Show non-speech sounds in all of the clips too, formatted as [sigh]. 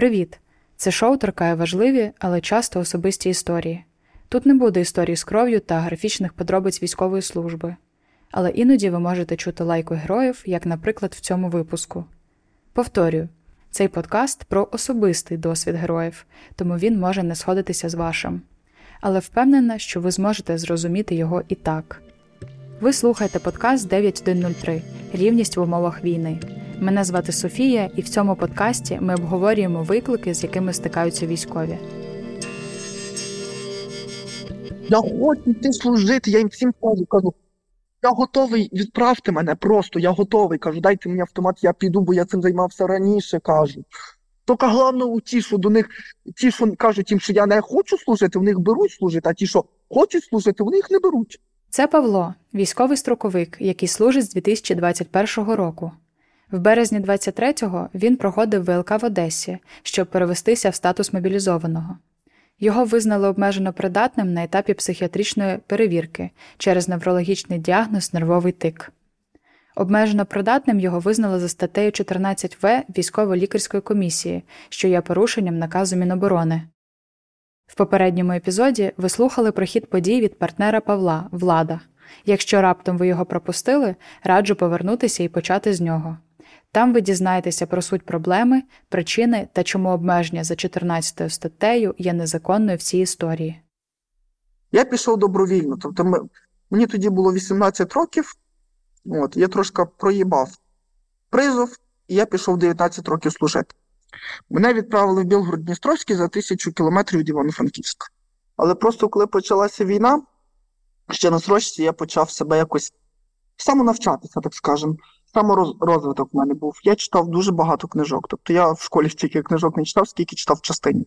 Привіт! Це шоу торкає важливі, але часто особисті історії. Тут не буде історій з кров'ю та графічних подробиць військової служби, але іноді ви можете чути лайку героїв, як, наприклад, в цьому випуску. Повторюю, цей подкаст про особистий досвід героїв, тому він може не сходитися з вашим. Але впевнена, що ви зможете зрозуміти його і так. Ви слухаєте подкаст 9103 Рівність в умовах війни. Мене звати Софія, і в цьому подкасті ми обговорюємо виклики, з якими стикаються військові. Я хочу йти служити, я їм всім кажу, кажу. Я готовий, відправте мене просто, я готовий. Кажу, дайте мені автомат, я піду, бо я цим займався раніше, кажу. Тільки головне у ті, що до них, ті, що кажуть їм, що я не хочу служити, в них беруть служити, а ті, що хочуть служити, вони їх не беруть. Це Павло, військовий строковик, який служить з 2021 року. В березні 23-го він проходив ВЛК в Одесі, щоб перевестися в статус мобілізованого. Його визнали обмежено придатним на етапі психіатричної перевірки через неврологічний діагноз нервовий тик. Обмежено придатним його визнали за статтею 14В військово-лікарської комісії, що є порушенням наказу Міноборони. В попередньому епізоді ви слухали про хід подій від партнера Павла Влада. Якщо раптом ви його пропустили, раджу повернутися і почати з нього. Там ви дізнаєтеся про суть проблеми, причини та чому обмеження за 14 статтею є незаконною в цій історії. Я пішов добровільно. Тобто ми, мені тоді було 18 років, от, я трошки проїбав призов, і я пішов 19 років служити. Мене відправили в Білгород-Дністровський за тисячу кілометрів від Івано-Франківська. Але просто коли почалася війна, ще на срочці я почав себе якось самонавчатися, так скажемо. Саморозвиток в мене був. Я читав дуже багато книжок. Тобто я в школі стільки книжок не читав, скільки читав частині.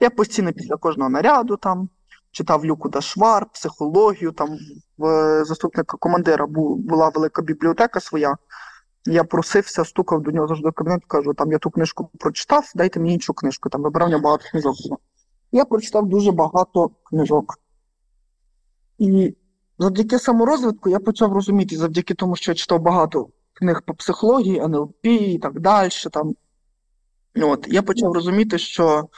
Я постійно після кожного наряду там читав Люку Дашвар, психологію. Там в заступника командира була велика бібліотека своя. Я просився, стукав до нього завжди в кабінет, кажу, там я ту книжку прочитав, дайте мені іншу книжку. Там вибирав нього багато книжок. Я прочитав дуже багато книжок. І завдяки саморозвитку я почав розуміти, завдяки тому, що я читав багато книг по психології, НЛП і так далі. Там. От, Я почав розуміти, що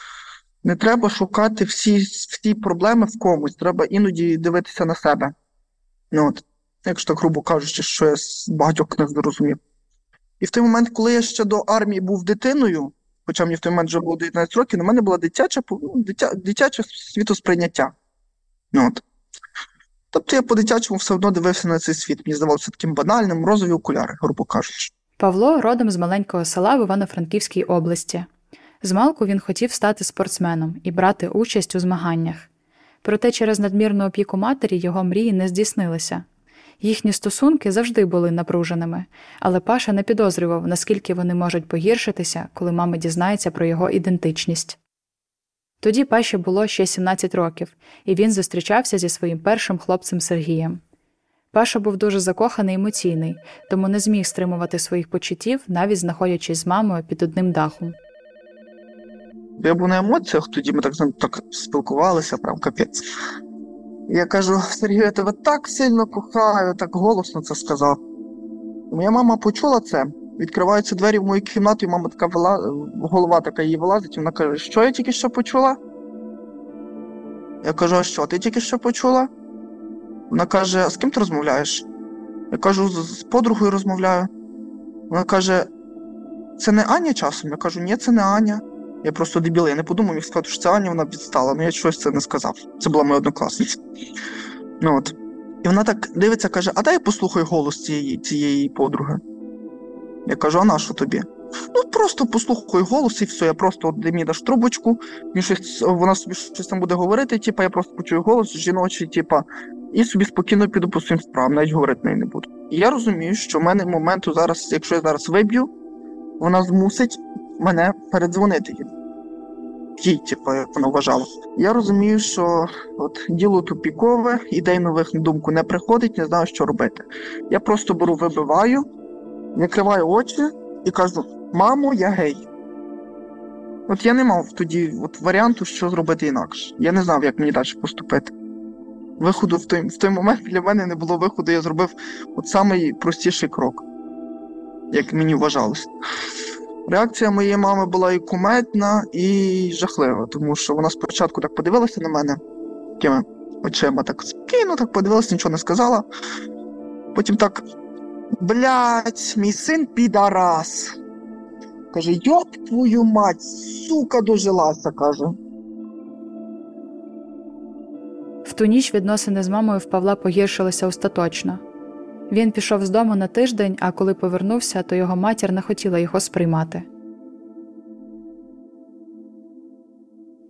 не треба шукати всі всі проблеми в комусь, треба іноді дивитися на себе. От, Якщо так грубо кажучи, що я з багатьох книг зрозумів. І в той момент, коли я ще до армії був дитиною, хоча мені в той момент вже було 19 років, у мене було дитяче ну, дитя, дитяче світосприйняття. От. Тобто я по-дитячому все одно дивився на цей світ. Мені здавалося таким банальним, розові окуляри, грубо кажучи. Павло родом з маленького села в Івано-Франківській області. Змалку він хотів стати спортсменом і брати участь у змаганнях. Проте через надмірну опіку матері його мрії не здійснилися. Їхні стосунки завжди були напруженими, але Паша не підозрював, наскільки вони можуть погіршитися, коли мама дізнається про його ідентичність. Тоді Паші було ще 17 років, і він зустрічався зі своїм першим хлопцем Сергієм. Паша був дуже закоханий і емоційний, тому не зміг стримувати своїх почуттів, навіть знаходячись з мамою під одним дахом. Я був на емоціях, тоді ми так так спілкувалися, прям капець. Я кажу: Сергію, я тебе так сильно кохаю, так голосно це сказав. Моя мама почула це, відкриваються двері в мою кімнату, і мама така вила... голова така її вилазить, і вона каже, що я тільки що почула? Я кажу, а що, ти тільки що почула? Вона каже: а з ким ти розмовляєш? Я кажу, з подругою розмовляю. Вона каже: це не Аня часом? Я кажу, ні, це не Аня. Я просто дебіл, я не подумав, міг сказати, що це Аня, вона відстала, але я щось це не сказав. Це була моя однокласниця. Ну от. І вона так дивиться, каже: А дай я послухаю голос цієї цієї подруги. Я кажу, а на що тобі? Ну, просто послухаю голос і все. Я просто от мені даш трубочку, мені щось, вона собі щось там буде говорити, типа, я просто почую голос жіночий, типа, і собі спокійно піду по своїм справам, навіть говорити неї не буду. І я розумію, що в мене моменту зараз, якщо я зараз виб'ю, вона змусить мене передзвонити їй. Їй, типу, як вона вважала. Я розумію, що от діло тупікове, ідей нових на думку не приходить, не знаю, що робити. Я просто беру, вибиваю, закриваю очі і кажу: мамо, я гей. От я не мав тоді от варіанту, що зробити інакше. Я не знав, як мені далі поступити. Виходу в той в той момент для мене не було виходу, я зробив от самий простіший крок, як мені вважалося. Реакція моєї мами була і кумедна, і жахлива, тому що вона спочатку так подивилася на мене такими очима, так спокійно так подивилася, нічого не сказала. Потім так. Блять, мій син підарас. Каже, йоп твою мать, сука дожилася, каже. В ту ніч відносини з мамою в Павла погіршилися остаточно. Він пішов з дому на тиждень, а коли повернувся, то його матір не хотіла його сприймати.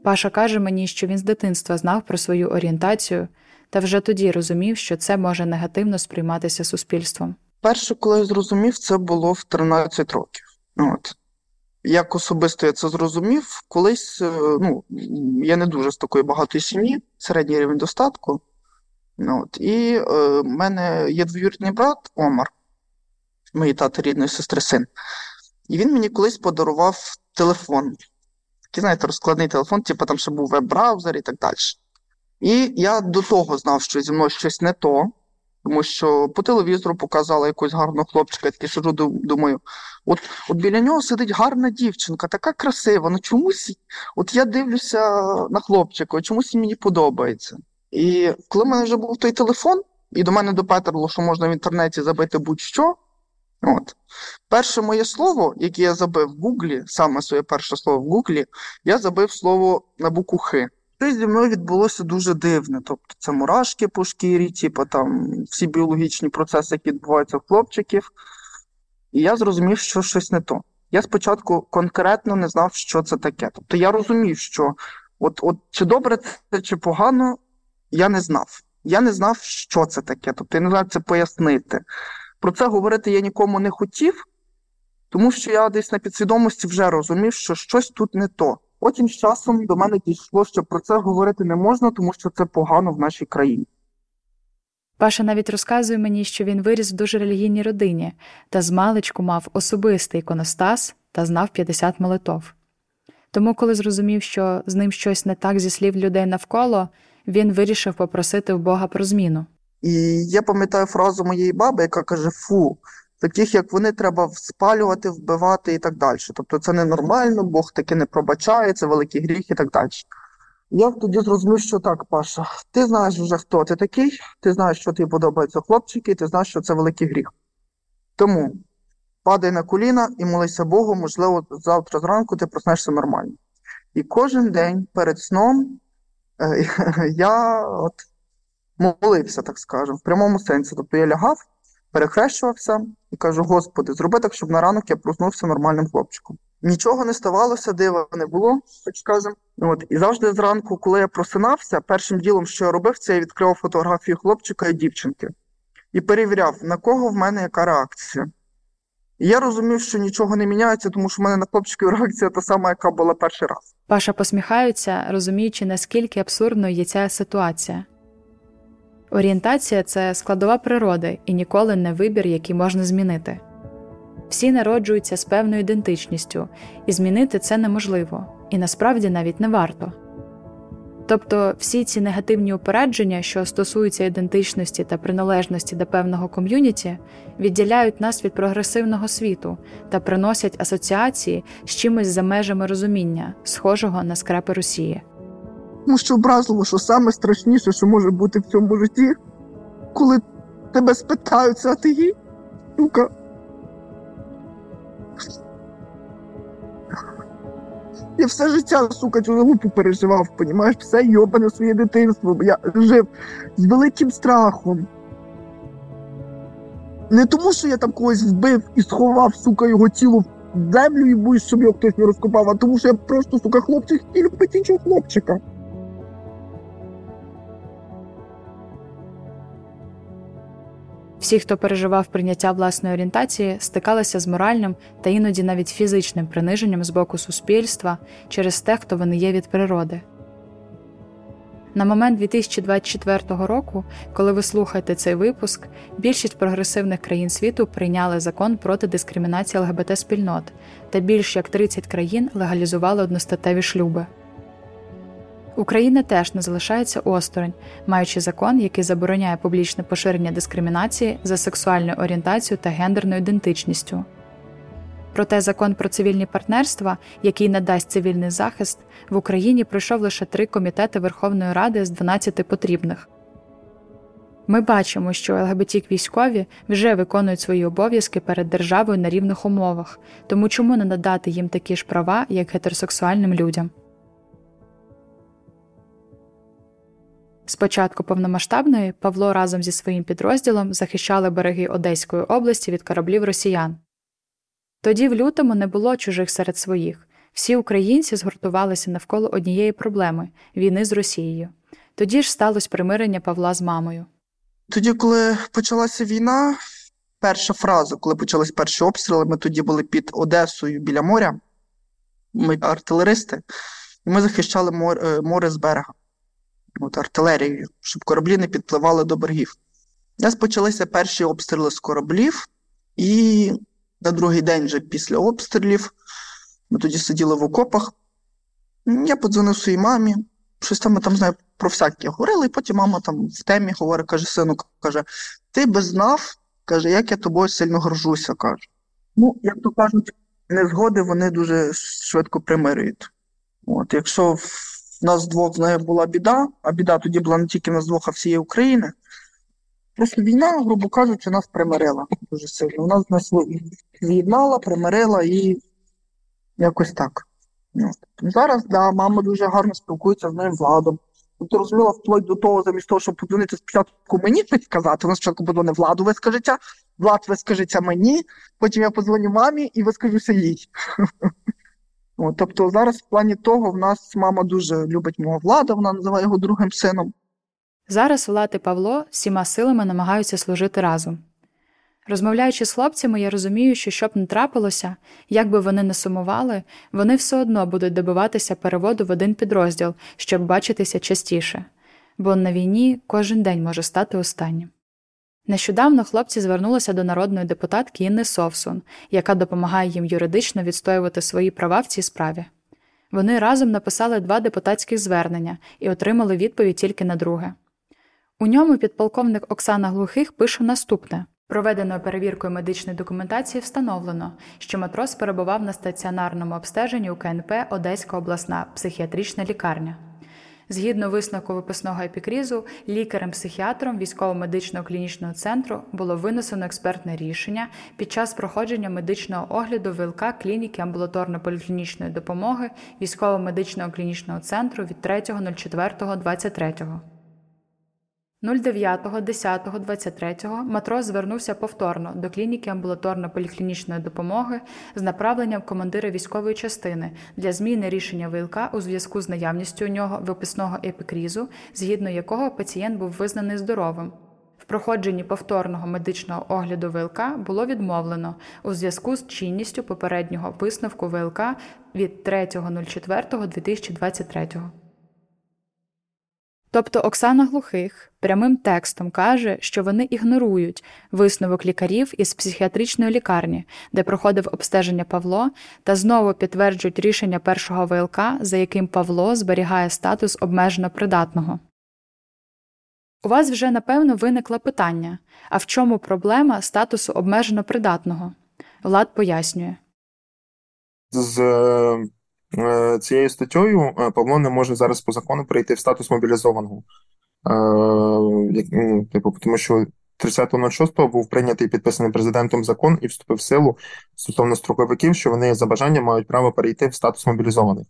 Паша каже мені, що він з дитинства знав про свою орієнтацію та вже тоді розумів, що це може негативно сприйматися суспільством. Перше, коли я зрозумів, це було в 13 років. От. Як особисто я це зрозумів, колись е, ну, я не дуже з такої багатої сім'ї, середній рівень достатку. От. І е, в мене є двоюрідний брат Омар, моєї тати рідної сестри син. І він мені колись подарував телефон. Такий, знаєте, розкладний телефон, типу там ще був веб-браузер і так далі. І я до того знав, що зі мною щось не то, тому що по телевізору показала якогось гарного хлопчика, я такий сижу, думаю, от от біля нього сидить гарна дівчинка, така красива. Ну чомусь, от я дивлюся на хлопчика, чомусь мені подобається. І коли в мене вже був той телефон, і до мене допетерло, що можна в інтернеті забити будь-що. От. Перше моє слово, яке я забив в Гуглі, саме своє перше слово в Гуглі, я забив слово на букву Х. Щось зі мною відбулося дуже дивне. Тобто це мурашки по шкірі, типу там всі біологічні процеси, які відбуваються в хлопчиків. І я зрозумів, що щось не то. Я спочатку конкретно не знав, що це таке. Тобто я розумів, що от, от чи добре це, чи погано, я не знав. Я не знав, що це таке. Тобто я не знав це пояснити. Про це говорити я нікому не хотів, тому що я десь на підсвідомості вже розумів, що щось тут не то. Потім з часом до мене дійшло, що про це говорити не можна, тому що це погано в нашій країні. Паша навіть розказує мені, що він виріс в дуже релігійній родині та з маличку мав особистий іконостас та знав 50 молитов. Тому, коли зрозумів, що з ним щось не так зі слів людей навколо, він вирішив попросити в Бога про зміну. І я пам'ятаю фразу моєї баби, яка каже: Фу, таких як вони треба спалювати, вбивати і так далі. Тобто це ненормально, Бог таки не пробачає, це великий гріх і так далі. Я тоді зрозумів, що так, Паша, ти знаєш вже, хто ти такий, ти знаєш, що тобі подобаються хлопчики, і ти знаєш, що це великий гріх. Тому падай на коліна і молися Богу, можливо, завтра зранку ти проснешся нормально. І кожен день перед сном е, [laughs] я от молився, так скажемо, в прямому сенсі. Тобто я лягав, перехрещувався і кажу: Господи, зроби так, щоб на ранок я проснувся нормальним хлопчиком. Нічого не ставалося, дива не було, так скажемо. От і завжди зранку, коли я просинався, першим ділом, що я робив, це я відкривав фотографію хлопчика і дівчинки і перевіряв, на кого в мене яка реакція. Я розумів, що нічого не міняється, тому що в мене на хлопчиків реакція та сама, яка була перший раз. Паша посміхається, розуміючи, наскільки абсурдною є ця ситуація. Орієнтація це складова природи і ніколи не вибір, який можна змінити. Всі народжуються з певною ідентичністю, і змінити це неможливо, і насправді навіть не варто. Тобто всі ці негативні упередження, що стосуються ідентичності та приналежності до певного ком'юніті, відділяють нас від прогресивного світу та приносять асоціації з чимось за межами розуміння, схожого на скрепи Росії. Тому що образливо, що саме страшніше, що може бути в цьому житті, коли тебе спитаються, а ти їй, сука. Я все життя, сука, цю залупу переживав, понімаєш, все йобане своє дитинство. Я жив з великим страхом. Не тому, що я там когось вбив і сховав, сука, його тіло в землю і боюсь, щоб його хтось не розкопав, а тому що я просто, сука, хлопчик і любить іншого хлопчика. Всі, хто переживав прийняття власної орієнтації, стикалися з моральним та іноді навіть фізичним приниженням з боку суспільства через те, хто вони є від природи. На момент 2024 року, коли ви слухаєте цей випуск, більшість прогресивних країн світу прийняли закон проти дискримінації ЛГБТ спільнот, та більш як 30 країн легалізували одностатеві шлюби. Україна теж не залишається осторонь, маючи закон, який забороняє публічне поширення дискримінації за сексуальною орієнтацією та гендерною ідентичністю. Проте закон про цивільні партнерства, який надасть цивільний захист, в Україні пройшов лише три комітети Верховної Ради з 12 потрібних. Ми бачимо, що ЛГБТік військові вже виконують свої обов'язки перед державою на рівних умовах, тому чому не надати їм такі ж права, як гетеросексуальним людям? З початку повномасштабної Павло разом зі своїм підрозділом захищали береги Одеської області від кораблів росіян. Тоді в лютому не було чужих серед своїх. Всі українці згуртувалися навколо однієї проблеми війни з Росією. Тоді ж сталося примирення Павла з мамою. Тоді, коли почалася війна, перша фраза, коли почалися перші обстріли, ми тоді були під Одесою біля моря. Ми артилеристи, і ми захищали море, море з берега от, артилерією, щоб кораблі не підпливали до берегів. Нас почалися перші обстріли з кораблів, і на другий день, вже після обстрілів, ми тоді сиділи в окопах. Я подзвонив своїй мамі, щось там ми там знаю про всяке говорили, і потім мама там в темі говорить, каже, сину, каже, ти би знав, каже, як я тобою сильно горжуся. каже. Ну, як то кажуть, незгоди вони дуже швидко примирюють. От, Якщо в нас двох з нею була біда, а біда тоді була не тільки в нас двох, а всієї України. Просто війна, грубо кажучи, нас примирила дуже сильно. Вона нас з'єднала, примирила і якось так. От. Зараз, да, мама дуже гарно спілкується з моїм владом. Тобто розуміла вплоть до того, замість того, щоб подзвонити спочатку мені щось сказати, вона спочатку подзвонить владу, вискажеться, влад вискажеться мені, потім я подзвоню мамі і вискажуся їй. От, Тобто зараз в плані того в нас мама дуже любить мого влада, вона називає його другим сином. Зараз Влад і Павло всіма силами намагаються служити разом. Розмовляючи з хлопцями, я розумію, що щоб не трапилося, як би вони не сумували, вони все одно будуть добиватися переводу в один підрозділ, щоб бачитися частіше, бо на війні кожен день може стати останнім. Нещодавно хлопці звернулися до народної депутатки Інни Совсун, яка допомагає їм юридично відстоювати свої права в цій справі. Вони разом написали два депутатських звернення і отримали відповідь тільки на друге. У ньому підполковник Оксана Глухих пише наступне проведеною перевіркою медичної документації встановлено, що матрос перебував на стаціонарному обстеженні у КНП Одеська обласна психіатрична лікарня. Згідно висновку виписного епікрізу, лікарем-психіатром військово-медичного клінічного центру було винесено експертне рішення під час проходження медичного огляду ВЛК клініки амбулаторно-поліклінічної допомоги військово-медичного клінічного центру від 3.04.23. 09.10.23 матрос звернувся повторно до клініки амбулаторно-поліклінічної допомоги з направленням командира військової частини для зміни рішення ВЛК у зв'язку з наявністю у нього виписного епікрізу, згідно якого пацієнт був визнаний здоровим. В проходженні повторного медичного огляду ВЛК було відмовлено у зв'язку з чинністю попереднього висновку ВЛК від 3.04.2023. Тобто Оксана Глухих прямим текстом каже, що вони ігнорують висновок лікарів із психіатричної лікарні, де проходив обстеження Павло, та знову підтверджують рішення першого ВЛК, за яким Павло зберігає статус обмежено придатного. У вас вже напевно виникло питання а в чому проблема статусу обмежено придатного? Влад пояснює. З Е, цією статтєю е, Павло не може зараз по закону прийти в статус мобілізованого. Е, ну, типу, тому що 30.06 був прийнятий підписаний президентом закон і вступив в силу стосовно строковиків, що вони за бажанням мають право перейти в статус мобілізованих.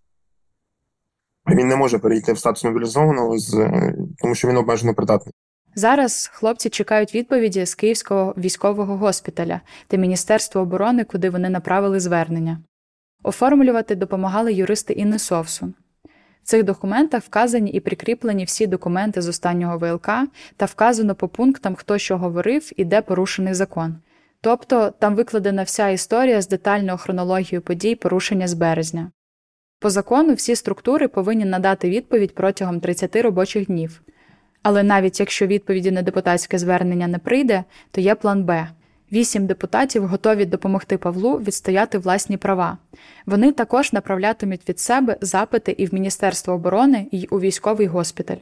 Він не може перейти в статус мобілізованого, тому що він обмежено придатний. Зараз хлопці чекають відповіді з Київського військового госпіталя та Міністерства оборони, куди вони направили звернення. Оформлювати допомагали юристи Інни Совсун. В цих документах вказані і прикріплені всі документи з останнього ВЛК та вказано по пунктам, хто що говорив і де порушений закон. Тобто там викладена вся історія з детальною хронологією подій порушення з березня. По закону всі структури повинні надати відповідь протягом 30 робочих днів. Але навіть якщо відповіді на депутатське звернення не прийде, то є план Б. Вісім депутатів готові допомогти Павлу відстояти власні права. Вони також направлятимуть від себе запити і в Міністерство оборони, і у військовий госпіталь.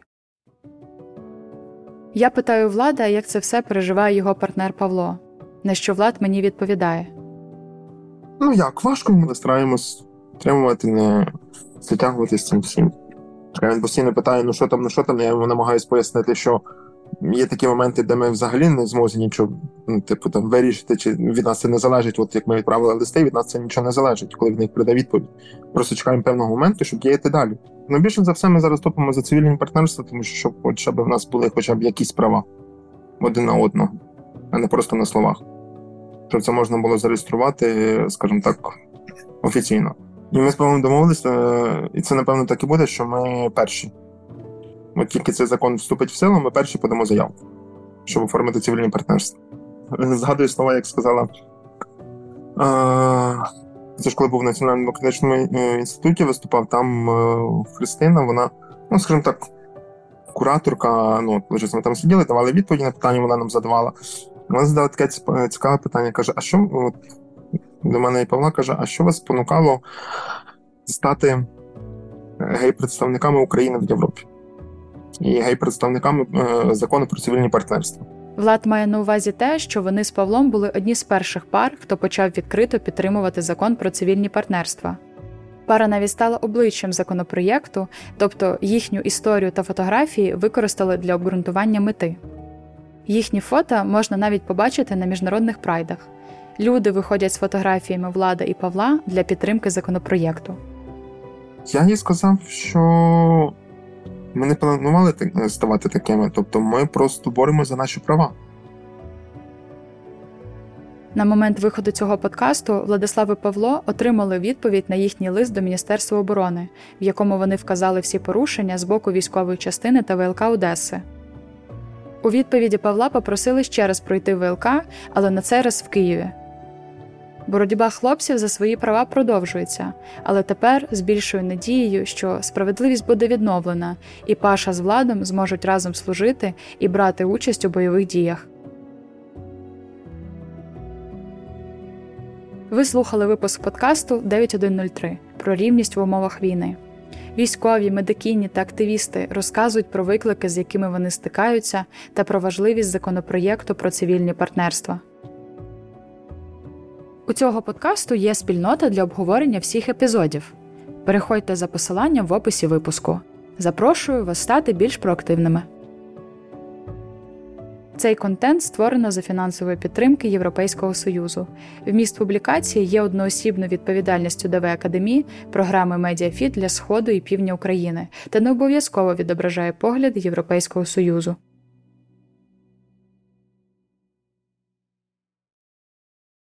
Я питаю влада, як це все переживає його партнер Павло. На що влад мені відповідає Ну як, важко ми стараємось підтримувати, не затягувати з цим всім. Він постійно питає, ну що там, ну що там, я йому намагаюся пояснити, що є такі моменти, де ми взагалі не зможемо нічого, ну, типу, там вирішити, чи від нас це не залежить. От як ми відправили листи, від нас це нічого не залежить, коли в них прийде відповідь. Просто чекаємо певного моменту, щоб діяти далі. Ну, більше за все, ми зараз топимо за цивільне партнерство, тому що щоб хоча б в нас були хоча б якісь права один на одного, а не просто на словах. Щоб це можна було зареєструвати, скажімо так, офіційно. І ми з Павлом домовилися, е, і це напевно так і буде, що ми перші. От тільки цей закон вступить в силу, ми перші подамо заявку, щоб оформити цивільне партнерство. Згадую слова, як сказала. Це ж коли був в Національному демократичному е, інституті, виступав там е, Христина, вона, ну, скажімо так, кураторка, ну, вже ми там сиділи, давали відповіді на питання, вона нам задавала. Вона задала таке цікаве питання, каже: а що от, до мене і Павла каже: а що вас спонукало стати гей-представниками України в Європі? І гей-представниками е, закону про цивільні партнерства? Влад має на увазі те, що вони з Павлом були одні з перших пар, хто почав відкрито підтримувати закон про цивільні партнерства. Пара навіть стала обличчям законопроєкту, тобто їхню історію та фотографії використали для обґрунтування мети. Їхні фото можна навіть побачити на міжнародних прайдах. Люди виходять з фотографіями Влада і Павла для підтримки законопроєкту. Я їй сказав, що ми не планували ставати такими, тобто ми просто боремося за наші права. На момент виходу цього подкасту Владислав і Павло отримали відповідь на їхній лист до Міністерства оборони, в якому вони вказали всі порушення з боку військової частини та ВЛК Одеси. У відповіді Павла попросили ще раз пройти ВЛК, але на цей раз в Києві. Боротьба хлопців за свої права продовжується, але тепер з більшою надією, що справедливість буде відновлена, і Паша з владом зможуть разом служити і брати участь у бойових діях. Ви слухали випуск подкасту 9103 про рівність в умовах війни. Військові, медикіні та активісти розказують про виклики, з якими вони стикаються, та про важливість законопроєкту про цивільні партнерства. У цього подкасту є спільнота для обговорення всіх епізодів. Переходьте за посиланням в описі випуску. Запрошую вас стати більш проактивними. Цей контент створено за фінансової підтримки Європейського Союзу. Вміст публікації є одноосібною відповідальністю ДВ Академії, програми Медіафіт для Сходу і Півдня України та не обов'язково відображає погляди Європейського Союзу.